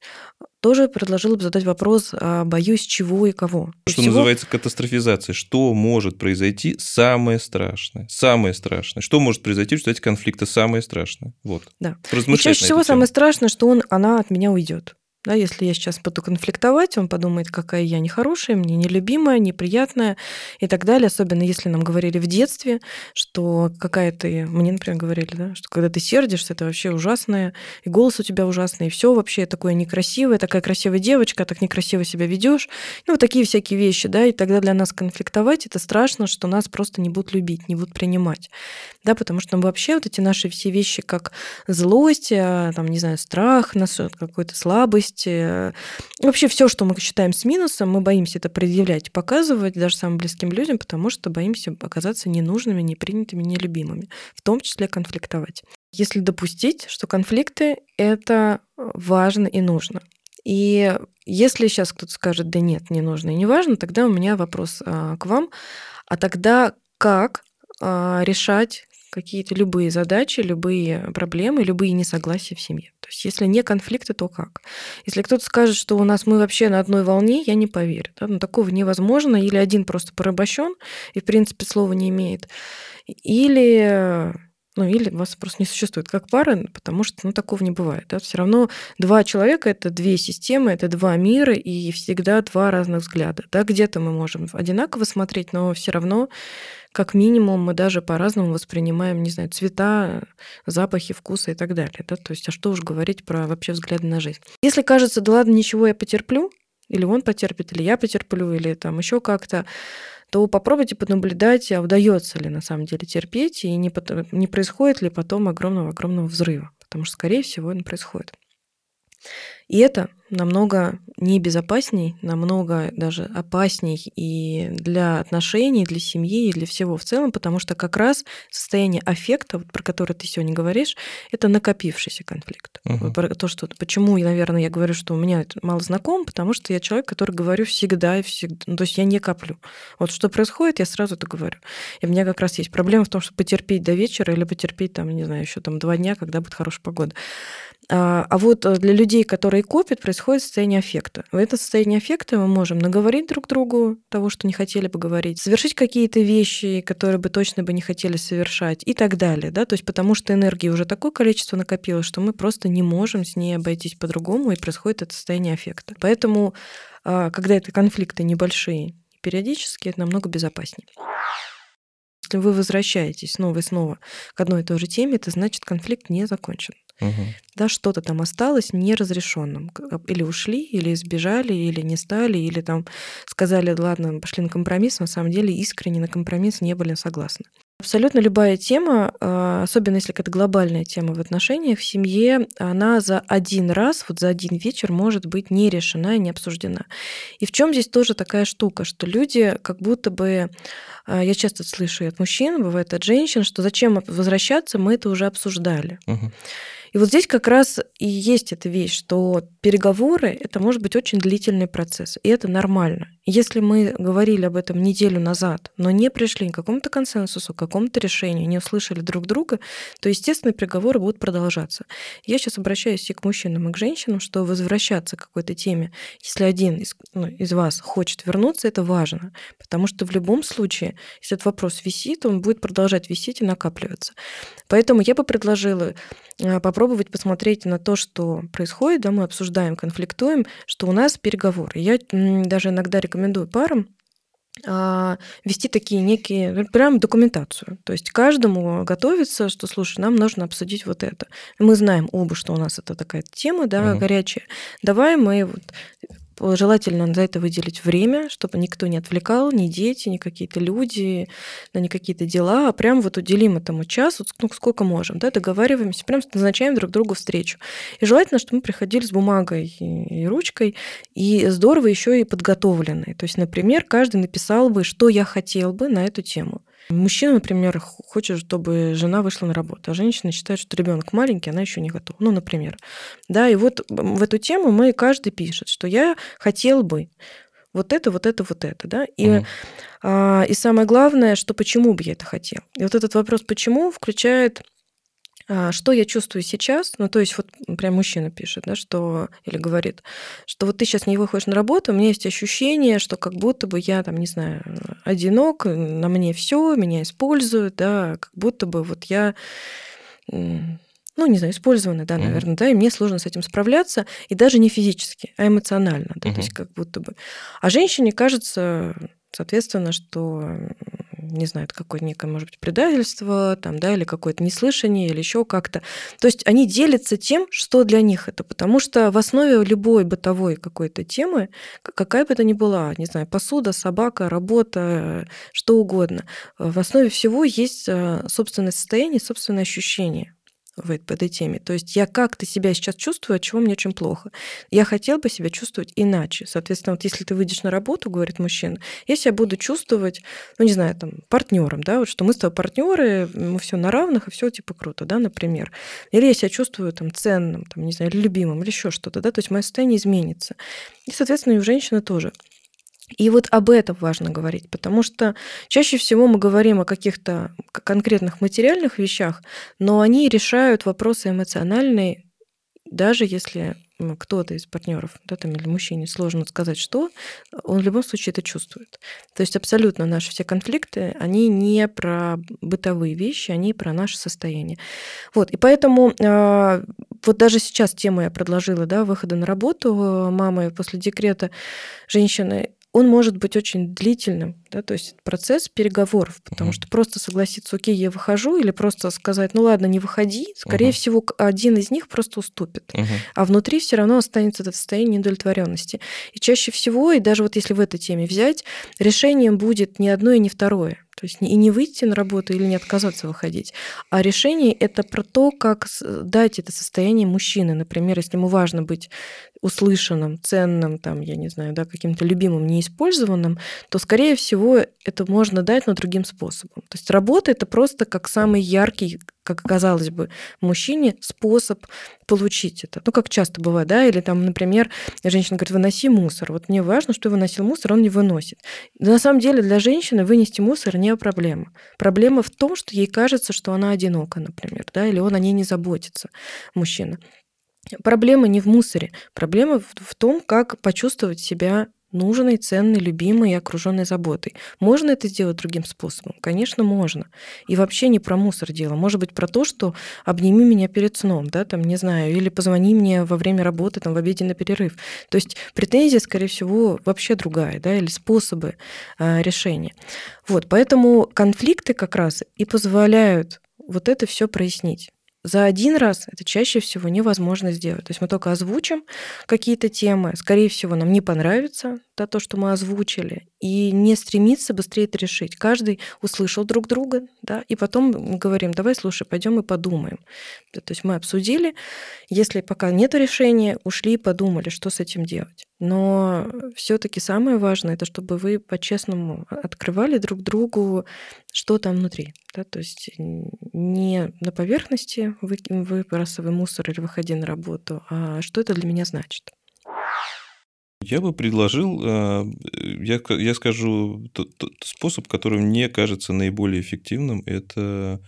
тоже предложила бы задать вопрос, а боюсь чего и кого. Что Всего... называется катастрофизация. Что может произойти самое страшное? Самое страшное. Что может произойти, что эти конфликты самое страшное? Вот. Да. И чаще всего самое страшное, что он, она от меня уйдет. Да, если я сейчас буду конфликтовать, он подумает, какая я нехорошая, мне нелюбимая, неприятная и так далее. Особенно если нам говорили в детстве, что какая ты, мне, например, говорили, да, что когда ты сердишься, это вообще ужасное, и голос у тебя ужасный, и все вообще такое некрасивое, такая красивая девочка, так некрасиво себя ведешь. Ну, вот такие всякие вещи, да, и тогда для нас конфликтовать это страшно, что нас просто не будут любить, не будут принимать. Да, потому что ну, вообще вот эти наши все вещи, как злость, а, там, не знаю, страх, какой-то слабость, э, вообще все, что мы считаем с минусом, мы боимся это предъявлять, показывать даже самым близким людям, потому что боимся оказаться ненужными, непринятыми, нелюбимыми, в том числе конфликтовать. Если допустить, что конфликты — это важно и нужно. И если сейчас кто-то скажет, да нет, не нужно и не важно, тогда у меня вопрос а, к вам. А тогда как а, решать какие-то любые задачи, любые проблемы, любые несогласия в семье. То есть если не конфликты, то как? Если кто-то скажет, что у нас мы вообще на одной волне, я не поверю. Да? Ну, такого невозможно. Или один просто порабощен и, в принципе, слова не имеет. Или ну, или вас просто не существует как пара, потому что ну, такого не бывает. Да? Все равно два человека — это две системы, это два мира и всегда два разных взгляда. Да? Где-то мы можем одинаково смотреть, но все равно как минимум мы даже по-разному воспринимаем, не знаю, цвета, запахи, вкусы и так далее. Да? То есть, а что уж говорить про вообще взгляды на жизнь. Если кажется, да ладно, ничего, я потерплю, или он потерпит, или я потерплю, или там еще как-то, то попробуйте понаблюдать, а удается ли на самом деле терпеть, и не, не происходит ли потом огромного-огромного взрыва, потому что, скорее всего, он происходит. И это намного небезопасней, намного даже опасней и для отношений, для семьи, и для всего в целом, потому что как раз состояние аффекта, вот про которое ты сегодня говоришь, это накопившийся конфликт. Uh-huh. Про то, что почему, наверное, я говорю, что у меня это мало знаком, потому что я человек, который говорю всегда и всегда. Ну, то есть я не коплю. Вот что происходит, я сразу это говорю. И у меня как раз есть проблема в том, что потерпеть до вечера или потерпеть там, не знаю, еще там два дня, когда будет хорошая погода. А, а вот э, для людей, которые копят, происходит состояние аффекта. В это состояние аффекта мы можем наговорить друг другу того, что не хотели бы говорить, совершить какие-то вещи, которые бы точно бы не хотели совершать и так далее. Да? То есть потому что энергии уже такое количество накопилось, что мы просто не можем с ней обойтись по-другому, и происходит это состояние аффекта. Поэтому, а, когда это конфликты небольшие, периодически, это намного безопаснее. Если вы возвращаетесь снова и снова к одной и той же теме, это значит, конфликт не закончен. Угу. Да, что-то там осталось неразрешенным. Или ушли, или избежали, или не стали, или там сказали, ладно, пошли на компромисс, на самом деле искренне на компромисс не были согласны. Абсолютно любая тема, а, особенно если это глобальная тема в отношениях, в семье, она за один раз, вот за один вечер может быть не решена и не обсуждена. И в чем здесь тоже такая штука, что люди как будто бы, а, я часто слышу от мужчин, бывает от женщин, что зачем возвращаться, мы это уже обсуждали. Угу. И вот здесь как раз и есть эта вещь, что переговоры — это может быть очень длительный процесс, и это нормально. Если мы говорили об этом неделю назад, но не пришли к какому-то консенсусу, к какому-то решению, не услышали друг друга, то, естественно, переговоры будут продолжаться. Я сейчас обращаюсь и к мужчинам, и к женщинам, что возвращаться к какой-то теме, если один из, ну, из вас хочет вернуться, это важно, потому что в любом случае, если этот вопрос висит, он будет продолжать висеть и накапливаться. Поэтому я бы предложила попробовать посмотреть на то, что происходит, да, мы обсуждаем, конфликтуем, что у нас переговоры. Я даже иногда рекомендую парам а, вести такие некие, ну, прям документацию. То есть каждому готовиться, что, слушай, нам нужно обсудить вот это. Мы знаем оба, что у нас это такая тема, да, угу. горячая. Давай мы вот Желательно за это выделить время, чтобы никто не отвлекал, ни дети, ни какие-то люди, да, ни какие-то дела, а прям вот уделим этому час, вот, ну, сколько можем, да, договариваемся, прям назначаем друг другу встречу. И желательно, чтобы мы приходили с бумагой и ручкой, и здорово еще и подготовленные. То есть, например, каждый написал бы, что я хотел бы на эту тему. Мужчина, например, хочет, чтобы жена вышла на работу, а женщина считает, что ребенок маленький, она еще не готова. Ну, например. Да, и вот в эту тему мы каждый пишет, что я хотел бы вот это, вот это, вот это, да. И, угу. а, и самое главное, что почему бы я это хотел. И вот этот вопрос «почему» включает что я чувствую сейчас, ну, то есть вот прям мужчина пишет, да, что, или говорит, что вот ты сейчас не выходишь на работу, у меня есть ощущение, что как будто бы я, там, не знаю, одинок, на мне все, меня используют, да, как будто бы вот я ну, не знаю, использованы, да, наверное, mm-hmm. да, и мне сложно с этим справляться, и даже не физически, а эмоционально, да, mm-hmm. то есть как будто бы. А женщине кажется, соответственно, что не знаю, это какое-то некое, может быть, предательство, там, да, или какое-то неслышание, или еще как-то. То есть они делятся тем, что для них это, потому что в основе любой бытовой какой-то темы, какая бы это ни была, не знаю, посуда, собака, работа, что угодно, в основе всего есть э, собственное состояние, собственное ощущение в этой теме. То есть я как-то себя сейчас чувствую, от чего мне очень плохо. Я хотел бы себя чувствовать иначе. Соответственно, вот если ты выйдешь на работу, говорит мужчина, я себя буду чувствовать, ну не знаю, там, партнером, да, вот что мы с тобой партнеры, мы все на равных, и все типа круто, да, например. Или я себя чувствую там ценным, там, не знаю, любимым, или еще что-то, да, то есть мое состояние изменится. И, соответственно, и у женщины тоже. И вот об этом важно говорить, потому что чаще всего мы говорим о каких-то конкретных материальных вещах, но они решают вопросы эмоциональные, даже если кто-то из партнеров, да, там, или мужчине сложно сказать, что, он в любом случае это чувствует. То есть абсолютно наши все конфликты, они не про бытовые вещи, они про наше состояние. Вот, и поэтому э, вот даже сейчас тему я предложила, да, выхода на работу мамы после декрета женщины, он может быть очень длительным, да, то есть процесс переговоров, потому uh-huh. что просто согласиться, окей, я выхожу, или просто сказать, ну ладно, не выходи, скорее uh-huh. всего, один из них просто уступит, uh-huh. а внутри все равно останется это состояние недовлетворенности. И чаще всего, и даже вот если в этой теме взять, решением будет не одно и не второе. То есть и не выйти на работу или не отказаться выходить. А решение это про то, как дать это состояние мужчины. Например, если ему важно быть услышанным, ценным, там, я не знаю, да, каким-то любимым, неиспользованным, то, скорее всего, это можно дать, но другим способом. То есть работа это просто как самый яркий как казалось бы, мужчине способ получить это. Ну, как часто бывает, да, или там, например, женщина говорит, выноси мусор. Вот мне важно, что выносил мусор, он не выносит. Но на самом деле для женщины вынести мусор не проблема. Проблема в том, что ей кажется, что она одинока, например, да, или он о ней не заботится, мужчина. Проблема не в мусоре, проблема в том, как почувствовать себя нужной, ценной, любимой и окруженной заботой. Можно это сделать другим способом? Конечно, можно. И вообще не про мусор дело. Может быть, про то, что обними меня перед сном, да, там, не знаю, или позвони мне во время работы, там, в обеденный перерыв. То есть претензия, скорее всего, вообще другая, да, или способы э, решения. Вот, поэтому конфликты как раз и позволяют вот это все прояснить. За один раз это чаще всего невозможно сделать. То есть мы только озвучим какие-то темы, скорее всего, нам не понравится да, то, что мы озвучили, и не стремиться быстрее это решить. Каждый услышал друг друга, да, и потом говорим, давай, слушай, пойдем и подумаем. То есть мы обсудили, если пока нет решения, ушли и подумали, что с этим делать. Но все-таки самое важное, это чтобы вы по-честному открывали друг другу, что там внутри. Да? То есть не на поверхности вы, выбрасывай мусор или выходи на работу, а что это для меня значит. Я бы предложил, э, я, я скажу, тот, тот способ, который мне кажется наиболее эффективным, это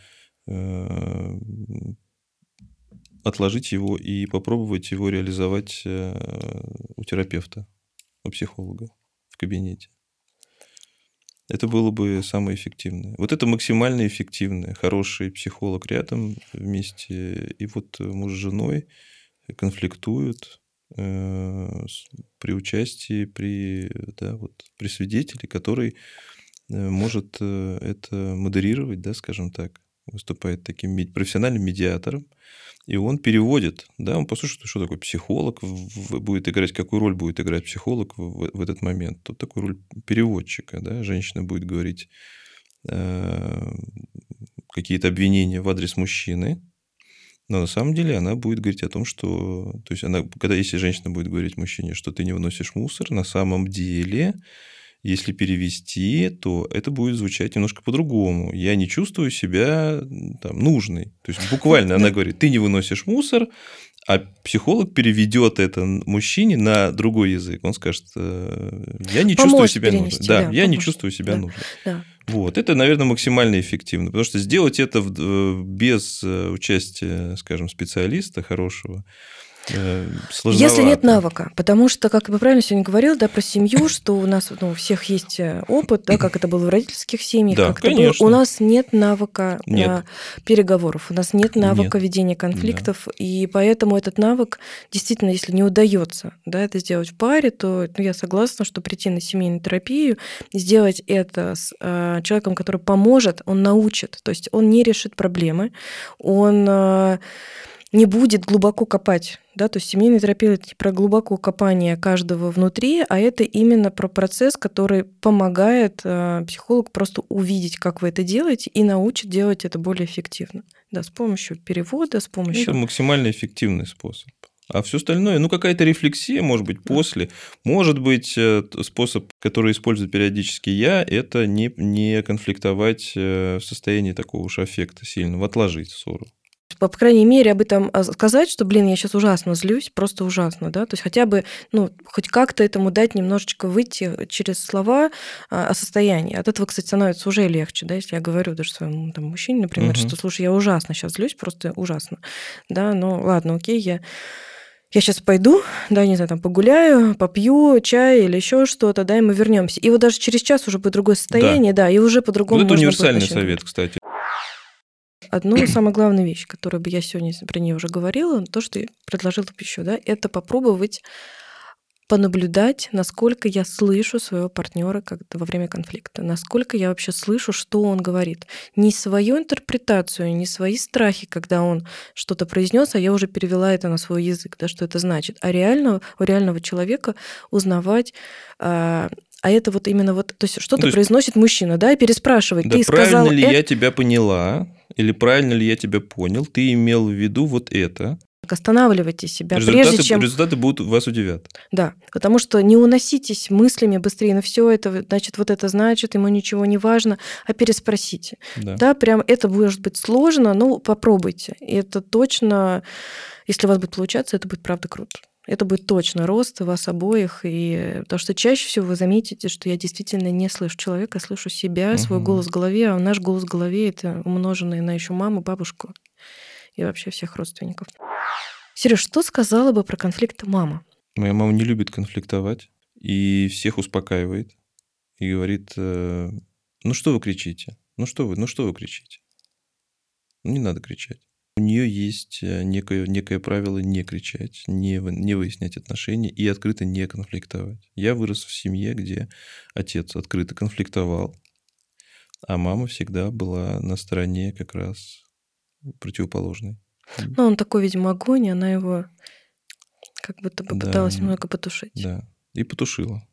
э, отложить его и попробовать его реализовать э, у терапевта, у психолога в кабинете. Это было бы самое эффективное. Вот это максимально эффективное. Хороший психолог рядом вместе. И вот муж с женой конфликтуют э, при участии, при, да, вот, при свидетеле, который э, может это модерировать, да, скажем так, выступает таким профессиональным медиатором, и он переводит, да, он послушает, что такое психолог, будет играть, какую роль будет играть психолог в, в этот момент. Тут такую роль переводчика, да, женщина будет говорить э, какие-то обвинения в адрес мужчины, но на самом деле она будет говорить о том, что, то есть она, когда если женщина будет говорить мужчине, что ты не выносишь мусор, на самом деле если перевести, то это будет звучать немножко по-другому. Я не чувствую себя там, нужной. То есть буквально она говорит, ты не выносишь мусор, а психолог переведет это мужчине на другой язык. Он скажет, «Э, я не чувствую себя нужной. Да, да, я не чувствую себя да, нужной. Да. Вот, это, наверное, максимально эффективно, потому что сделать это э, без э, участия, скажем, специалиста хорошего, Э, Если нет навыка, потому что, как вы правильно сегодня говорил, да, про семью, что у нас ну, у всех есть э, опыт, да, как это было в родительских семьях, да, как конечно. это было. У нас нет навыка нет. переговоров, у нас нет навыка нет. ведения конфликтов, да. и поэтому этот навык действительно, если не удается, да, это сделать в паре, то ну, я согласна, что прийти на семейную терапию, сделать это с э, человеком, который поможет, он научит, то есть он не решит проблемы, он э, не будет глубоко копать. Да? То есть семейная терапия это про глубокое копание каждого внутри, а это именно про процесс, который помогает э, психологу просто увидеть, как вы это делаете, и научит делать это более эффективно. Да, с помощью перевода, с помощью... Это максимально эффективный способ. А все остальное, ну, какая-то рефлексия, может быть, после. Может быть, э, способ, который использую периодически я, это не, не конфликтовать э, в состоянии такого уж аффекта сильного, отложить ссору по, крайней мере, об этом а, сказать, что, блин, я сейчас ужасно злюсь, просто ужасно, да, то есть хотя бы, ну, хоть как-то этому дать немножечко выйти через слова а, о состоянии. От этого, кстати, становится уже легче, да, если я говорю даже своему там, мужчине, например, угу. что, слушай, я ужасно сейчас злюсь, просто ужасно, да, ну, ладно, окей, я я сейчас пойду, да, не знаю, там погуляю, попью чай или еще что-то, да, и мы вернемся. И вот даже через час уже будет другое состояние, да, да и уже по-другому. Вот это универсальный совет, кстати. Одну самую главную вещь, которую бы я сегодня про нее уже говорила, то, что я предложила еще, да, это попробовать понаблюдать, насколько я слышу своего партнера как во время конфликта, насколько я вообще слышу, что он говорит. Не свою интерпретацию, не свои страхи, когда он что-то произнес, а я уже перевела это на свой язык, да, что это значит, а реально у реального человека узнавать а, а это вот именно вот, то есть что-то произносит мужчина, да, и переспрашивает. Да, ты правильно сказал ли это... я тебя поняла? Или правильно ли я тебя понял, ты имел в виду вот это. Останавливайте себя, результаты, прежде чем... Результаты будут вас удивят. Да, потому что не уноситесь мыслями быстрее, на все это, значит, вот это значит, ему ничего не важно, а переспросите. Да, да прям это может быть сложно, но попробуйте. И это точно, если у вас будет получаться, это будет правда круто это будет точно рост вас обоих. И потому что чаще всего вы заметите, что я действительно не слышу человека, слышу себя, угу. свой голос в голове, а наш голос в голове это умноженный на еще маму, бабушку и вообще всех родственников. Сереж, что сказала бы про конфликт мама? Моя мама не любит конфликтовать и всех успокаивает и говорит, э, ну что вы кричите? Ну что вы, ну что вы кричите? Ну не надо кричать. У нее есть э, некое, некое правило не кричать, не, не выяснять отношения и открыто не конфликтовать. Я вырос в семье, где отец открыто конфликтовал, а мама всегда была на стороне как раз противоположной. Ну, он такой, видимо, огонь, и она его как будто бы Да. пыталась немного потушить. Да. И потушила.